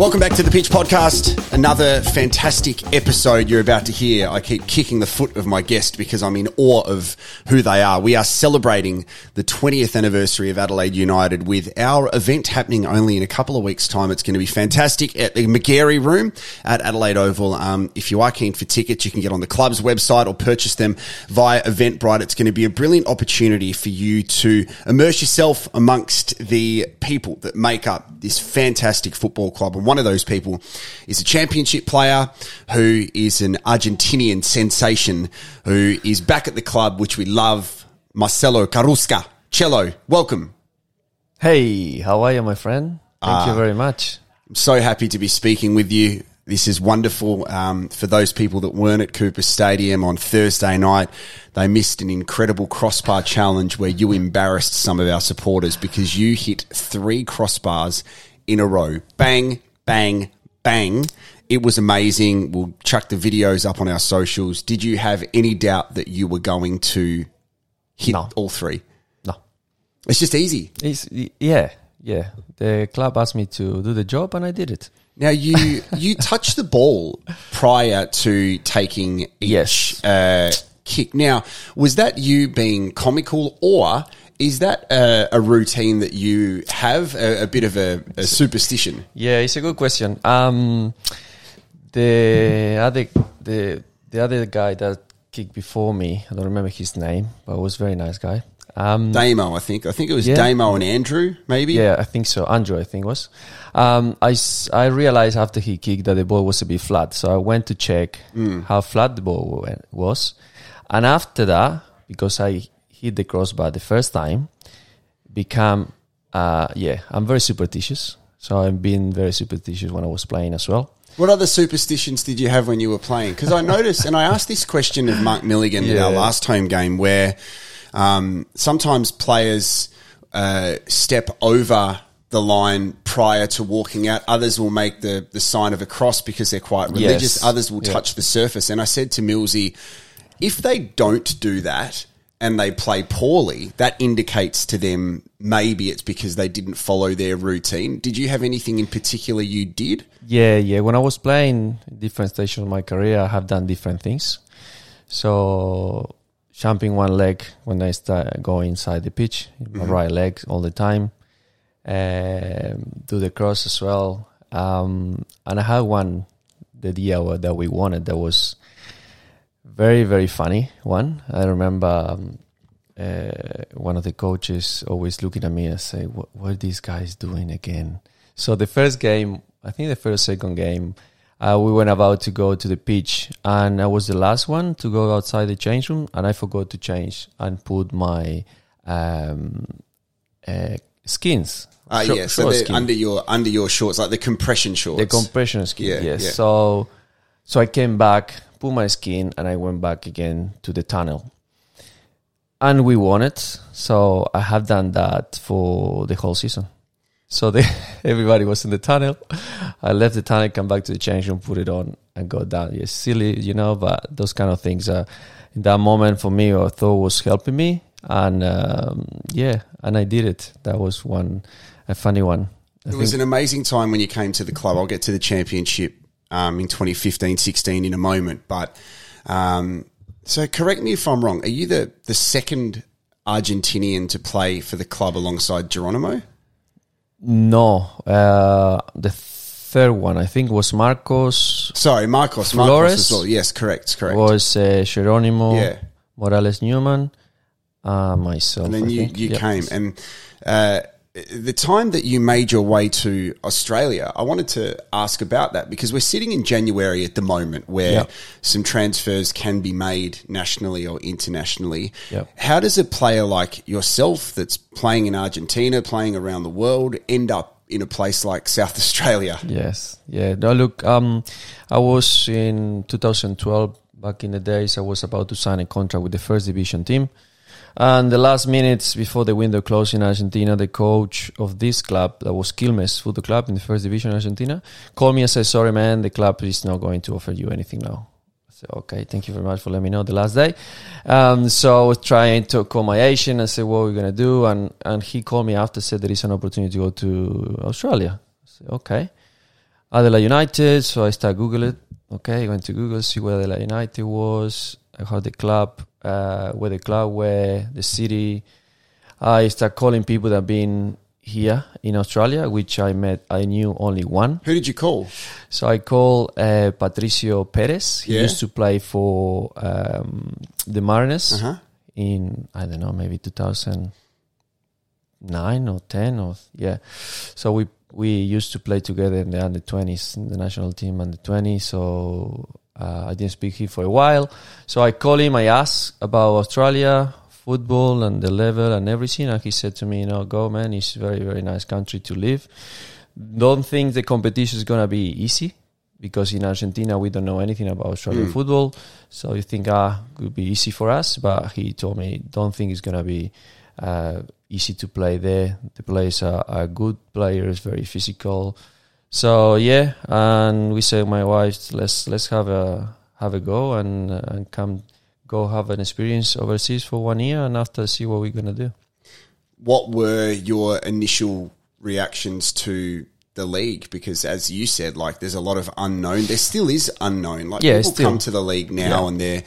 Welcome back to the Pitch Podcast. Another fantastic episode you're about to hear. I keep kicking the foot of my guest because I'm in awe of who they are. We are celebrating the 20th anniversary of Adelaide United with our event happening only in a couple of weeks' time. It's going to be fantastic at the McGarry Room at Adelaide Oval. Um, if you are keen for tickets, you can get on the club's website or purchase them via Eventbrite. It's going to be a brilliant opportunity for you to immerse yourself amongst the people that make up this fantastic football club. And one of those people is a championship player who is an Argentinian sensation who is back at the club, which we love, Marcelo Carrusca. Cello, welcome. Hey, how are you, my friend? Thank you very much. I'm so happy to be speaking with you. This is wonderful. Um, for those people that weren't at Cooper Stadium on Thursday night, they missed an incredible crossbar challenge where you embarrassed some of our supporters because you hit three crossbars in a row. Bang, bang, bang. It was amazing. We'll chuck the videos up on our socials. Did you have any doubt that you were going to hit No. all three? No, It's just easy. it's yeah, yeah. The club asked me to do the job, and I did it. Now you you touched the ball prior to taking each Yes. uh, kick. Now was that you being comical, or is that a, a routine that you have a, a bit of a, a superstition? Yeah, it's a good question. Um, the other the the other guy that kicked before me, I don't remember his name, but it was a very nice guy. Um, Damo, I think. I think it was Yeah. Damo and Andrew, maybe. yeah, I think so. Andrew, I think was. Um, I, I realized after he kicked that the ball was a bit flat, so I went to check how flat the ball wa- was, and after that, because I hit the crossbar the first time, become uh, yeah, I'm very superstitious. So I've been very superstitious when I was playing as well. What other superstitions did you have when you were playing? Because I noticed, and I asked this question of Mark Milligan in our last home game, where um, sometimes players uh, step over the line prior to walking out. Others will make the, the sign of a cross because they're quite religious. Yes. Others will Yeah. touch the surface. And I said to Millsy, if they don't do that and they play poorly, that indicates to them maybe it's because they didn't follow their routine. Did you have anything in particular you did? Yeah, yeah. When I was playing different stations of my career, I have done different things. So jumping one leg when I start go inside the pitch, my right leg all the time. Um, do the cross as well. Um, and I had one the idea that we wanted that was very very funny one. I remember um, uh, one of the coaches always looking at me and say, "What, what are these guys doing again?" So the first game, I think the first second game, uh, we went about to go to the pitch, and I was the last one to go outside the change room, and I forgot to change and put my um, uh, skins. Ah, short- yeah. So skin. under your under your shorts, like the compression shorts. The compression skin, Yeah, yes. yeah. So, so I came back, put my skin, and I went back again to the tunnel. And we won it. So I have done that for the whole season. So the, everybody was in the tunnel. I left the tunnel, come back to the change room, put it on, and go down. Yes, silly, you know, but those kind of things are in that moment for me. I thought was helping me, and um, yeah, and I did it. That was one a funny one. I It was an amazing time when you came to the club. I'll get to the championship um, in 2015 16 in a moment. But um, so correct me if I'm wrong. Are you the, the second Argentinian to play for the club alongside Geronimo? No, uh, the third one I think was Marcos, Sorry, Marcos. Marcos Flores? as well. Yes, correct, correct. was uh, Geronimo, Yeah. Morales Neumann, uh, myself. and then I you, think. you Yep. came and uh, the time that you made your way to Australia, I wanted to ask about that because we're sitting in January at the moment where Yep. some transfers can be made nationally or internationally. Yep. How does a player like yourself that's playing in Argentina, playing around the world, end up in a place like South Australia? Yes, yeah. No, look, um, I was in 2012. Back in the days, I was about to sign a contract with the first division team. And the last minutes before the window closed in Argentina, the coach of this club, that was Quilmes Football Club in the first division in Argentina, called me and said, Sorry, man, the club is not going to offer you anything now. I said, Okay, thank you very much for letting me know the last day. Um, so I was trying to call my agent and say, What are we going to do? And, and he called me after, said, There is an opportunity to go to Australia. I said, Okay. Adelaide United. So I start Google it. Okay, went to Google, see where Adelaide United was, how the club, uh, where the club where the city. I start calling people that have been here in Australia, which I met. I knew only one. Who did you call? So I call uh, Patricio Perez. He Yeah. used to play for um, the Mariners Uh huh. in I don't know maybe 2009 or 10 or yeah. So we we used to play together in the under 20s, in the national team under 20. So uh, I didn't speak here for a while. So I call him. I ask about Australia football and the level and everything, and he said to me, "You know, go man. It's a very very nice country to live. Don't think the competition is gonna be easy." Because in Argentina we don't know anything about Australian Mm. football, so you think ah it would be easy for us, but he told me don't think it's gonna be uh, easy to play there. The players are, are good players, very physical. So yeah, and we said my wife, let's let's have a have a go and uh, and come go have an experience overseas for one year, and after see what we're gonna do. What were your initial reactions to the league? Because as you said, like there's a lot of unknown. There still is unknown. Like Yeah, people still. come to the league now Yeah. and they're.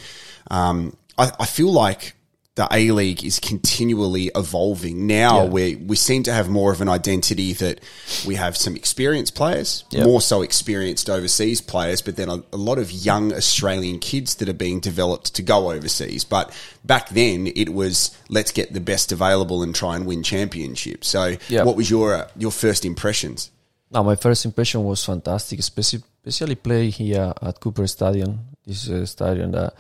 Um, I, I feel like the A League is continually evolving. Now Yeah. we we seem to have more of an identity that we have some experienced players, Yeah. more so experienced overseas players, but then a, a lot of young Australian kids that are being developed to go overseas. But back then it was let's get the best available and try and win championships. So Yeah. what was your uh, your first impressions? Now, my first impression was fantastic, especially, especially play here at Cooper Stadium. This is a stadium that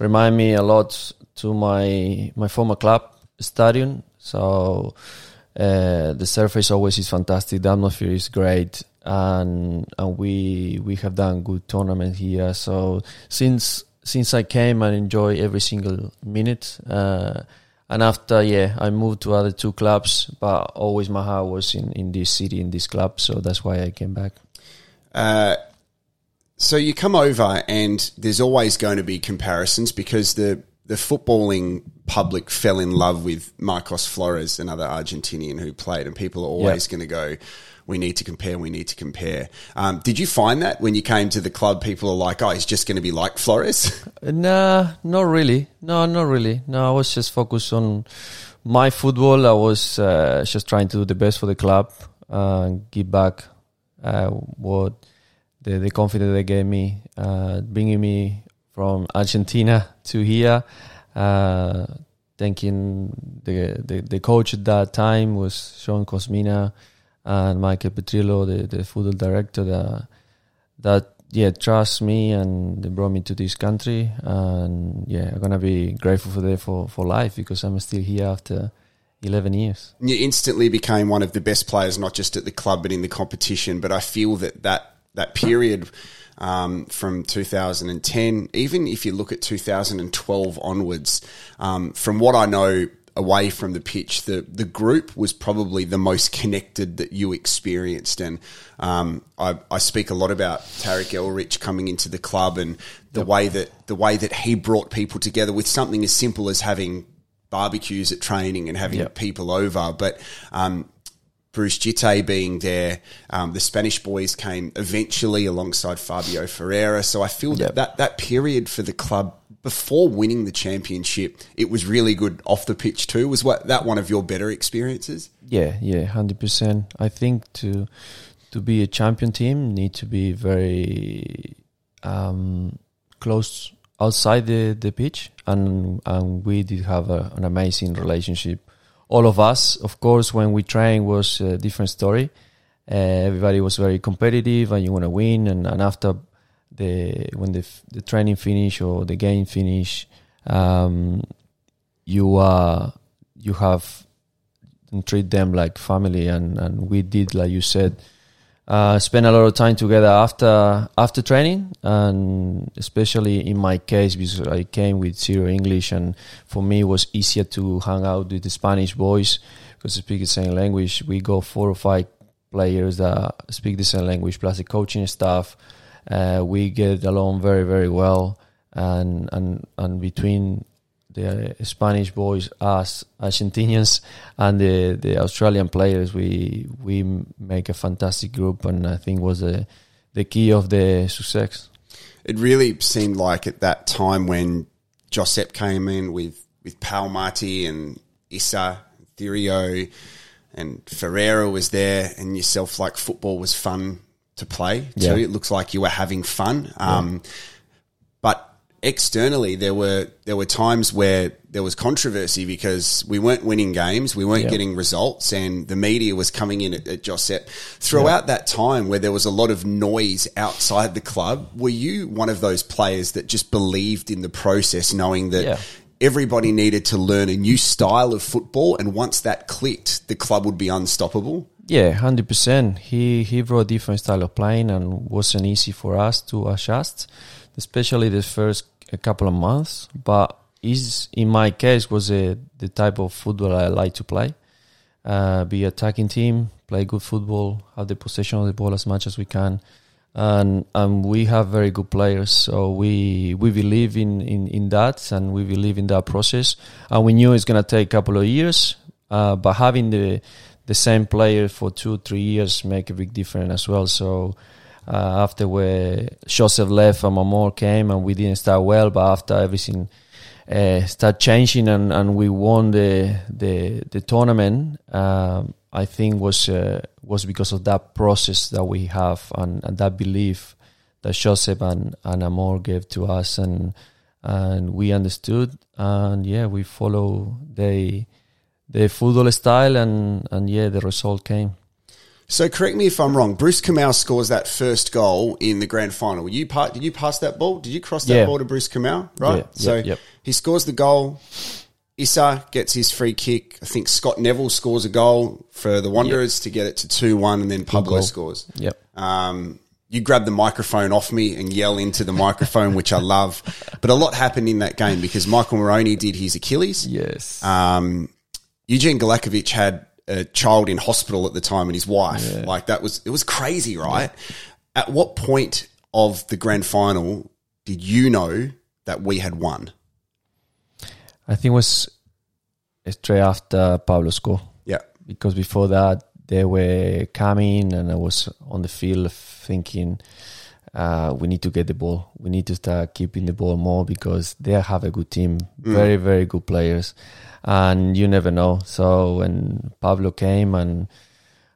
remind me a lot to my my former club stadium. So uh, the surface always is fantastic. The atmosphere is great, and and we we have done good tournament here. So since since I came, I enjoy every single minute. Uh, and after, yeah, I moved to other two clubs, but always my heart was in, in this city, in this club. So that's why I came back. Uh, so you come over, and there's always going to be comparisons because the the footballing public fell in love with Marcos Flores, another Argentinian who played, and people are always going to go, "We need to compare. We need to compare." Um, did you find that when you came to the club, people are like, "Oh, he's just going to be like Flores"? Nah, not really. No, not really. No, I was just focused on my football. I was uh, just trying to do the best for the club and give back uh, what the, the confidence they gave me, uh, bringing me from Argentina to here. Uh, thanking the, the the coach at that time was Sean Kosmina and Michael Petrillo, the, the football director that that yeah trust me and they brought me to this country and yeah I'm gonna be grateful for them for, for life because I'm still here after 11 years. you instantly became one of the best players, not just at the club but in the competition. But I feel that that that period um, from 2010, even if you look at 2012 onwards, um, from what I know away from the pitch, the the group was probably the most connected that you experienced. And um, I, I speak a lot about Tarek Elrich coming into the club and the way that the way that he brought people together with something as simple as having barbecues at training and having Yep. people over. But um, Bruce Djite being there, um, the Spanish boys came eventually alongside Fabio Ferreira. So I feel that, Yep. that that period for the club before winning the championship, it was really good off the pitch too. Was what that one of your better experiences? Yeah, yeah, hundred percent. I think to to be a champion team need to be very um, close outside the, the pitch, and and we did have a, an amazing relationship. All of us, of course, when we trained was a different story. Uh, everybody was very competitive, and you want to win. And, and after the when the the training finish or the game finish, um, you are you have treat them like family and, and we did like you said uh, spend a lot of time together after after training and especially in my case because I came with zero English and for me it was easier to hang out with the Spanish boys because they speak the same language. We go four or five players that speak the same language plus the coaching staff. Uh, we get along very very well and and and between the Spanish boys, us Argentinians, and the, the Australian players, we we make a fantastic group, and I think was the the key of the success. It really seemed like at that time when Josep came in with with Pau Mati and Issa, Thirio, and Ferreira was there, and yourself, like football was fun to play too. Yeah. It looks like you were having fun. Um, externally, there were there were times where there was controversy because we weren't winning games, we weren't Yeah. getting results, and the media was coming in at, at. Throughout that time, where there was a lot of noise outside the club, were you one of those players that just believed in the process, knowing that? Yeah. Everybody needed to learn a new style of football, and once that clicked, the club would be unstoppable. Yeah, hundred percent. He he brought a different style of playing and wasn't easy for us to adjust, especially the first couple of months. But is in my case was a, the type of football I like to play. Uh, be attacking team, play good football, have the possession of the ball as much as we can, and and we have very good players. So we we believe in in in that, and we believe in that process. And we knew it's gonna take a couple of years, uh, but having the the same player for two three years make a big difference as well. So. Uh, after where Josep left and Amor came and we didn't start well, but after everything uh, start changing and, and we won the the, the tournament, um, I think was uh, was because of that process that we have and, and that belief that Josep and, and Amor gave to us and and we understood and yeah we follow the the football style and and yeah the result came. So correct me if I'm wrong. Bruce Kamau scores that first goal in the grand final. You part, did you pass that ball? Did you cross that Yeah. ball to Bruce Kamau? Right. Yeah, so yep, yep. he scores the goal. Issa gets his free kick. I think Scott Neville scores a goal for the Wanderers to get it to two one, and then Pablo scores. Yep. Um, you grab the microphone off me and yell into the microphone, which I love. But a lot happened in that game because Michael Marrone did his Achilles. Yes. Um, Eugene Galekovic had a child in hospital at the time and his wife. Yeah. Like that was, it was crazy, right? At what point of the grand final did you know that we had won? I think it was straight after Pablo score. Yeah. because before that they were coming and I was on the field thinking uh, we need to get the ball. We need to start keeping the ball more because they have a good team, very very good players, and you never know. So when Pablo came and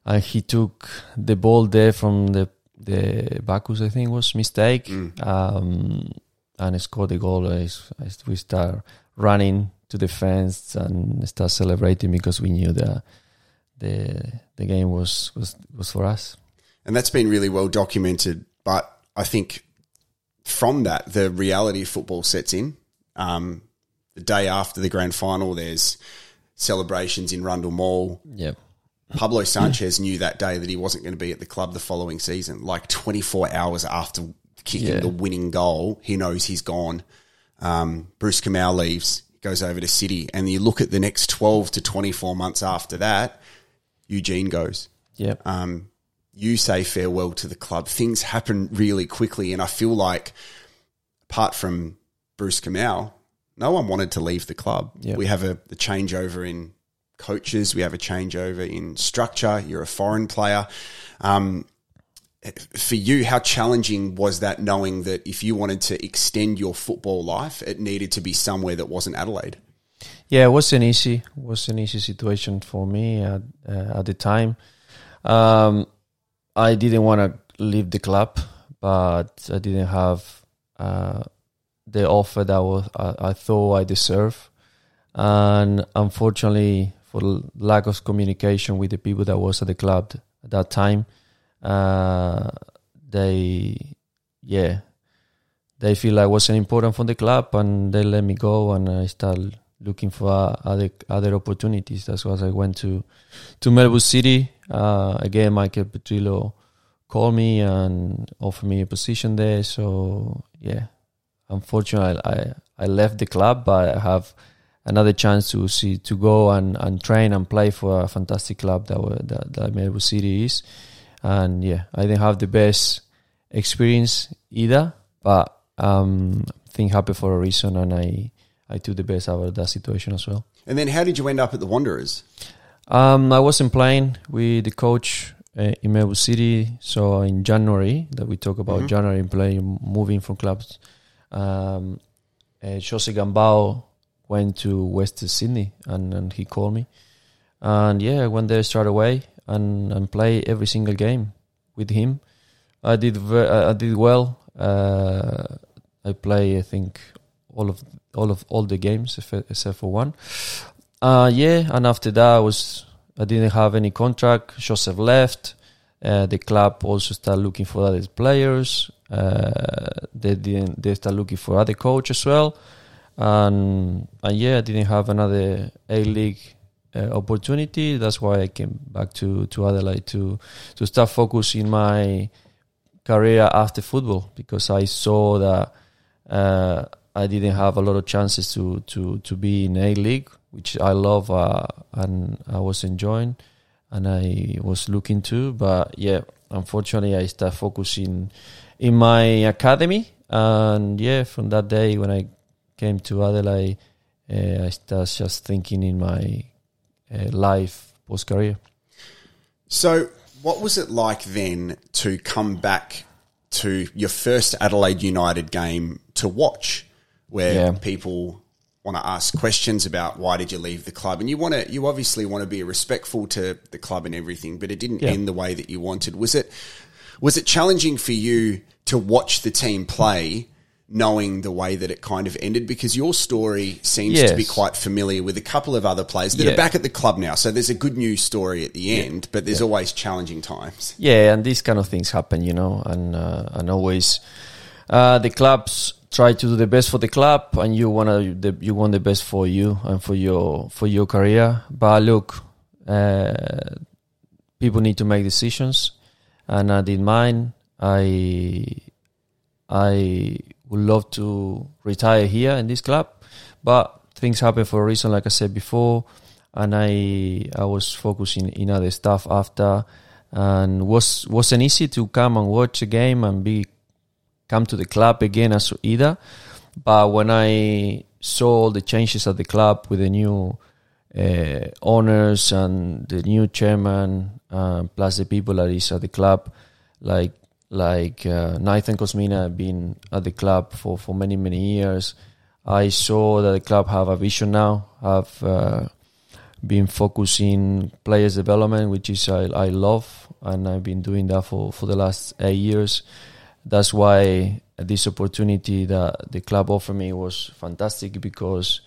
and he took the ball there from the the Bacchus, I think was mistake, um, and scored the goal. As, as we start running to the fence and start celebrating because we knew that the the game was was was for us. And that's been really well documented. But I think from that, the reality of football sets in. Um, the day after the grand final, there's celebrations in Rundle Mall. Yep. Pablo Sanchez knew that day that he wasn't going to be at the club the following season. Like 24 hours after kicking Yeah. the winning goal, he knows he's gone. Um, Bruce Kamau leaves, goes over to City, and you look at the next 12 to 24 months after that, Eugene goes. Yep. Um, you say farewell to the club. Things happen really quickly, and I feel like, apart from Bruce Kamau, no one wanted to leave the club. Yeah. We have a, a changeover in coaches. We have a changeover in structure. You're a foreign player. Um, for you, how challenging was that knowing that if you wanted to extend your football life, it needed to be somewhere that wasn't Adelaide? Yeah, it wasn't easy. Was an easy situation for me at uh, at the time. Um, I didn't want to leave the club, but I didn't have uh, the offer that was I, I thought I deserved, and unfortunately, for lack of communication with the people that was at the club at that time, uh, they, yeah, they feel like wasn't important for the club, and they let me go, and I started looking for uh, other other opportunities. That's why I went to to Melbourne City. Uh, again, Michael Petrillo called me and offered me a position there. So yeah, unfortunately, I I left the club, but I have another chance to see to go and, and train and play for a fantastic club that wa- that, that Melbourne City is. And yeah, I didn't have the best experience either, but um, thing happened for a reason, and I I took the best out of that situation as well. And then how did you end up at the Wanderers? Um, I wasn't playing. with the coach uh, in Melbourne City. So in January, that we talk about Mhm. January, playing, moving from clubs. Um, uh, Jose Gombau went to West Sydney, and, and he called me, and yeah, I went there straight away and and play every single game with him. I did ve- I did well. Uh, I play, I think, all of all of all the games except for one. Uh, yeah, and after that, I was I didn't have any contract. Josep left. Uh, the club also started looking for other players. Uh, they didn't. They start looking for other coach as well. And and yeah, I didn't have another A League uh, opportunity. That's why I came back to to Adelaide to to start focusing my career after football because I saw that uh, I didn't have a lot of chances to to to be in A League, which I love uh, and I was enjoying, and I was looking to. But yeah, unfortunately, I started focusing in my academy, and yeah, from that day when I came to Adelaide, uh, I started just thinking in my uh, life post career. So, what was it like then to come back to your first Adelaide United game to watch, where Yeah. people want to ask questions about why did you leave the club, and you want to, you obviously want to be respectful to the club and everything, but it didn't Yeah. end the way that you wanted. Was it? Was it challenging for you to watch the team play? Knowing the way that it kind of ended, because your story seems to be quite familiar with a couple of other players that Yeah. are back at the club now. So there's a good news story at the end, but there's always challenging times. Yeah, and these kind of things happen, you know, and uh, and always uh, the clubs try to do the best for the club, and you wanna the, you want the best for you and for your for your career. But look, uh, people need to make decisions, and I did mine. I I would love to retire here in this club, but things happen for a reason, like I said before, and I I was focusing in other stuff after, and was wasn't easy to come and watch a game and be come to the club again as either, but when I saw the changes at the club with the new uh, owners and the new chairman, uh, plus the people that is at the club, like like uh, Nathan Kosmina been at the club for, for many many years. I saw that the club have a vision now, have uh, been focusing players development, which is I, I love, and I've been doing that for, for the last eight years. That's why this opportunity that the club offered me was fantastic because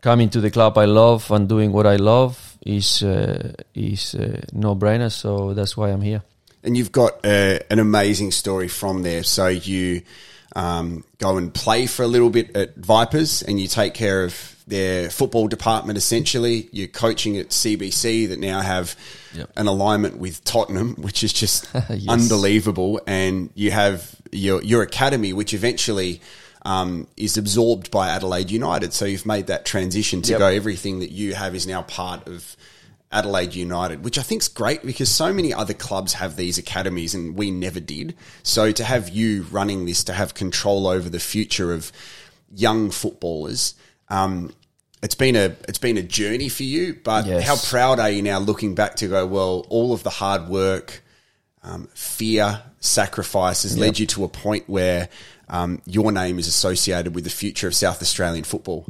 coming to the club I love and doing what I love is uh, is uh, no brainer. So that's why I'm here. And you've got uh, an amazing story from there. So you um, go and play for a little bit at Vipers, and you take care of their football department. Essentially, you're coaching at CBC that now have Yep. an alignment with Tottenham, which is just Yes. unbelievable. And you have your your academy, which eventually. Um, is absorbed by Adelaide United, so you've made that transition to Yep. go. Everything that you have is now part of Adelaide United, which I think is great because so many other clubs have these academies and we never did. So to have you running this, to have control over the future of young footballers, um, it's been a it's been a journey for you. But Yes. how proud are you now looking back to go? Well, all of the hard work, um, fear, sacrifice has led you to a point where um, your name is associated with the future of South Australian football.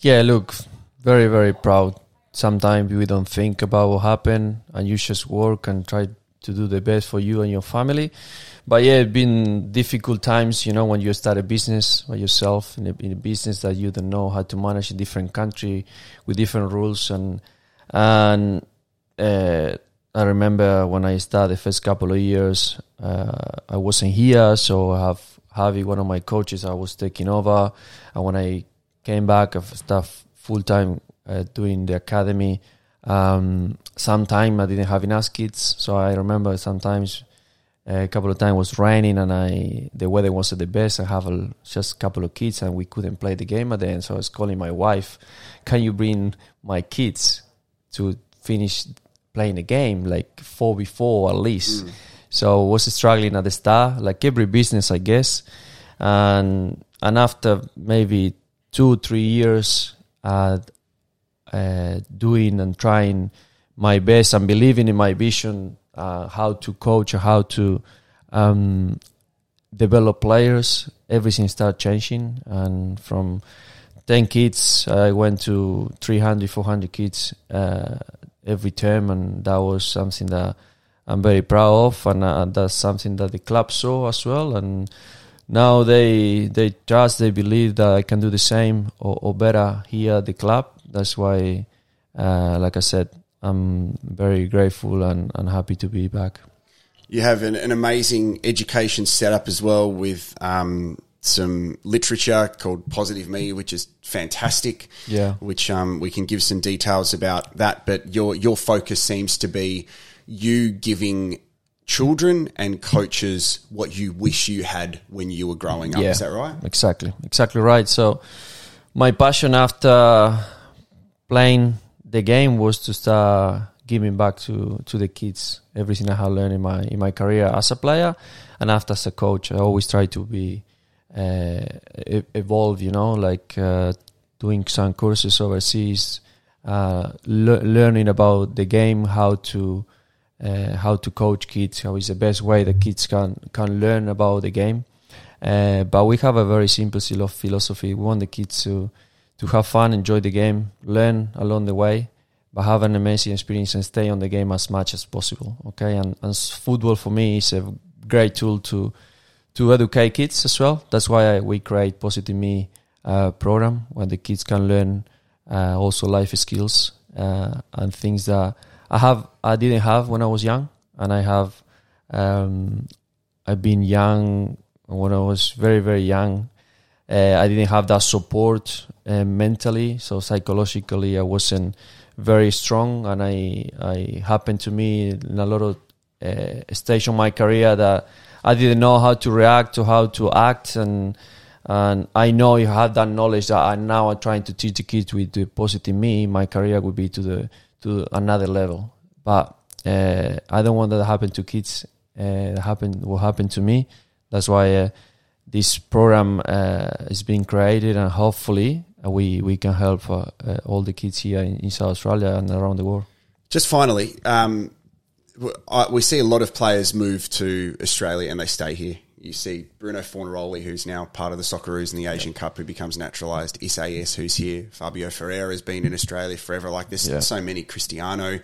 Yeah, look, very very proud. Sometimes we don't think about what happened, and you just work and try to do the best for you and your family. But yeah, it's been difficult times, you know, when you start a business by yourself in a, in a business that you don't know how to manage a different country with different rules and and uh, I remember when I started the first couple of years, uh, I wasn't here, so I have Javi, one of my coaches, I was taking over, and when I came back, I've started full time uh, doing the academy. Um, sometime I didn't have enough kids, so I remember sometimes a couple of times it was raining and I the weather wasn't the best. I have a, just a couple of kids and we couldn't play the game at the end. So I was calling my wife, "Can you bring my kids to finish playing the game like four before at least?" So I was struggling at the start, like every business, I guess. And and after maybe two three years, uh, uh, doing and trying my best and believing in my vision uh, how to coach, how to um, develop players, everything started changing. And from 10 kids, I went to 300, 400 kids uh, every term. And that was something that I'm very proud of. And uh, that's something that the club saw as well. And now they they trust, they believe that I can do the same or, or better here at the club. That's why, uh, like I said, I'm very grateful and, and happy to be back. You have an, an amazing education setup as well with um, some literature called Positive Me, which is fantastic. Yeah. Which um, we can give some details about that. But your your focus seems to be you giving children and coaches what you wish you had when you were growing up. Yeah. Is that right? Exactly, exactly right. So my passion after playing the game was to start giving back to to the kids everything I had learned in my in my career as a player and after as a coach. I always try to be uh, evolve, you know, like uh, doing some courses overseas, uh, le- learning about the game, how to uh, how to coach kids, how is the best way that kids can can learn about the game. Uh, but we have a very simple philo- philosophy. We want the kids to to have fun, enjoy the game, learn along the way, but have an amazing experience and stay on the game as much as possible. Okay, and, and football for me is a great tool to to educate kids as well. That's why I, we create Positive Me uh, program where the kids can learn uh, also life skills uh, and things that I have I didn't have when I was young, and I have um, I've been young when I was very very young. Uh, I didn't have that support uh, mentally, so psychologically I wasn't very strong, and I I happened to me in a lot of uh, stage of my career that I didn't know how to react to how to act and and I know you have that knowledge that I now I'm trying to teach the kids with the positive me my career would be to the to another level. But uh, I don't want that to happen to kids uh, happen will happen to me. That's why uh, this program uh, is being created and hopefully uh, we we can help uh, all the kids here in, in South Australia and around the world. Just finally, um, we see a lot of players move to Australia and they stay here. You see Bruno Fornaroli, who's now part of the Socceroos in the Asian Cup, who becomes naturalised. Isaias, who's here. Fabio Ferreira has been in Australia forever. Like this, Yeah. so many. Cristiano,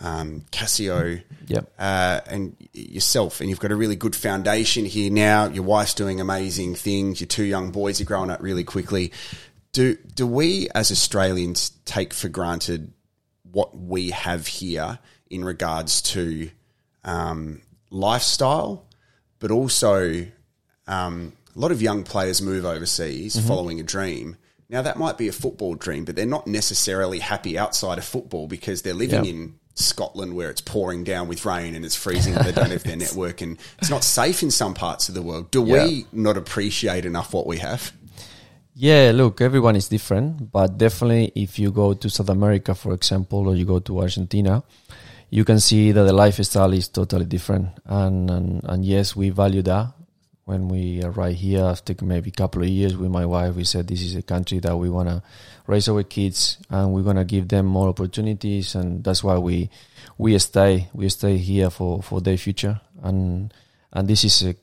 um, Cassio, Yep. uh, and yourself. And you've got a really good foundation here now. Your wife's doing amazing things. Your two young boys are growing up really quickly. Do do we as Australians take for granted what we have here in regards to um, lifestyle, but also um, a lot of young players move overseas following a dream. Now that might be a football dream, but they're not necessarily happy outside of football because they're living Yeah. in Scotland where it's pouring down with rain and it's freezing and they don't have their network and it's not safe in some parts of the world. Do we not appreciate enough what we have? Yeah, look, everyone is different, but definitely if you go to South America, for example, or you go to Argentina, you can see that the lifestyle is totally different. And and, and yes, we value that. When we arrive here after maybe a couple of years with my wife, we said this is a country that we want to raise our kids and we're going to give them more opportunities. And that's why we we stay we stay here for, for their future. And and this is a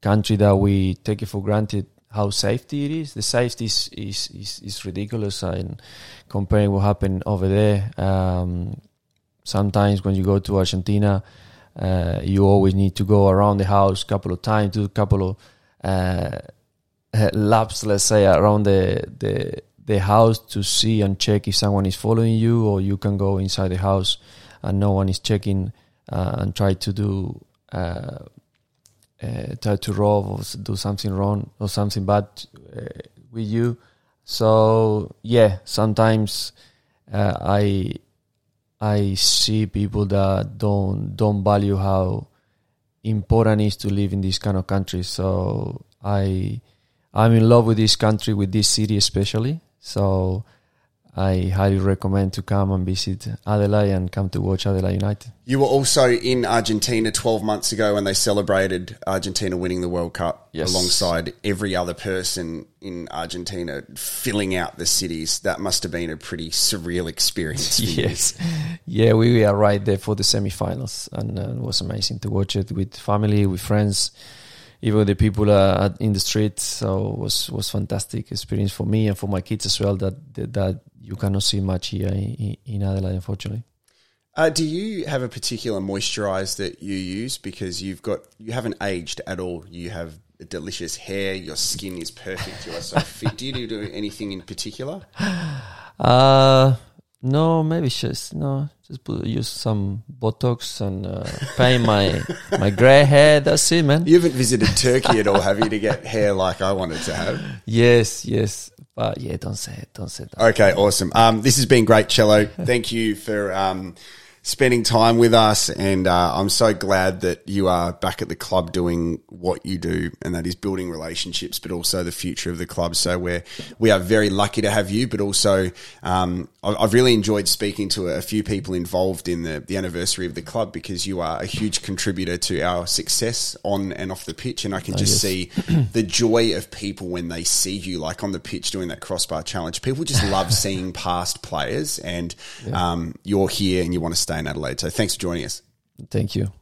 country that we take it for granted how safety it is. The safety is is, is, is ridiculous and comparing what happened over there. Um, sometimes when you go to Argentina, uh, you always need to go around the house a couple of times, do a couple of uh, laps, let's say, around the the the house to see and check if someone is following you, or you can go inside the house and no one is checking uh, and try to do uh, uh, try to rob or do something wrong or something bad uh, with you. So yeah, sometimes I I see people that don't don't value how important it is to live in this kind of country. So I I'm in love with this country, with this city especially. So I highly recommend to come and visit Adelaide and come to watch Adelaide United. You were also in Argentina 12 months ago when they celebrated Argentina winning the World Cup Yes. alongside every other person in Argentina filling out the cities. That must have been a pretty surreal experience. yes, yeah, we were right there for the semi-finals, and uh, it was amazing to watch it with family, with friends, even the people uh, in the street. So it was was fantastic experience for me and for my kids as well. That, that you cannot see much here in, in Adelaide, unfortunately. Uh, do you have a particular moisturize that you use? Because you've got, you haven't aged at all. You have delicious hair. Your skin is perfect. You are so fit. Do you do anything in particular? Uh no, maybe just no, just put, use some Botox and uh, paint my my grey hair. That's it, man. You haven't visited Turkey at all, have you, to get hair like I wanted to have? Yes, yes, but yeah, don't say it. Don't say that. Okay, awesome. Um, this has been great, Cello. Thank you for um, spending time with us, and uh, I'm so glad that you are back at the club doing what you do, and that is building relationships, but also the future of the club. So we're we are very lucky to have you, but also um, I- I've really enjoyed speaking to a few people involved in the the anniversary of the club because you are a huge contributor to our success on and off the pitch, and I can just yes. see the joy of people when they see you like on the pitch doing that crossbar challenge. People just love seeing past players, and um, you're here and you want to stay in Adelaide. So thanks for joining us. Thank you.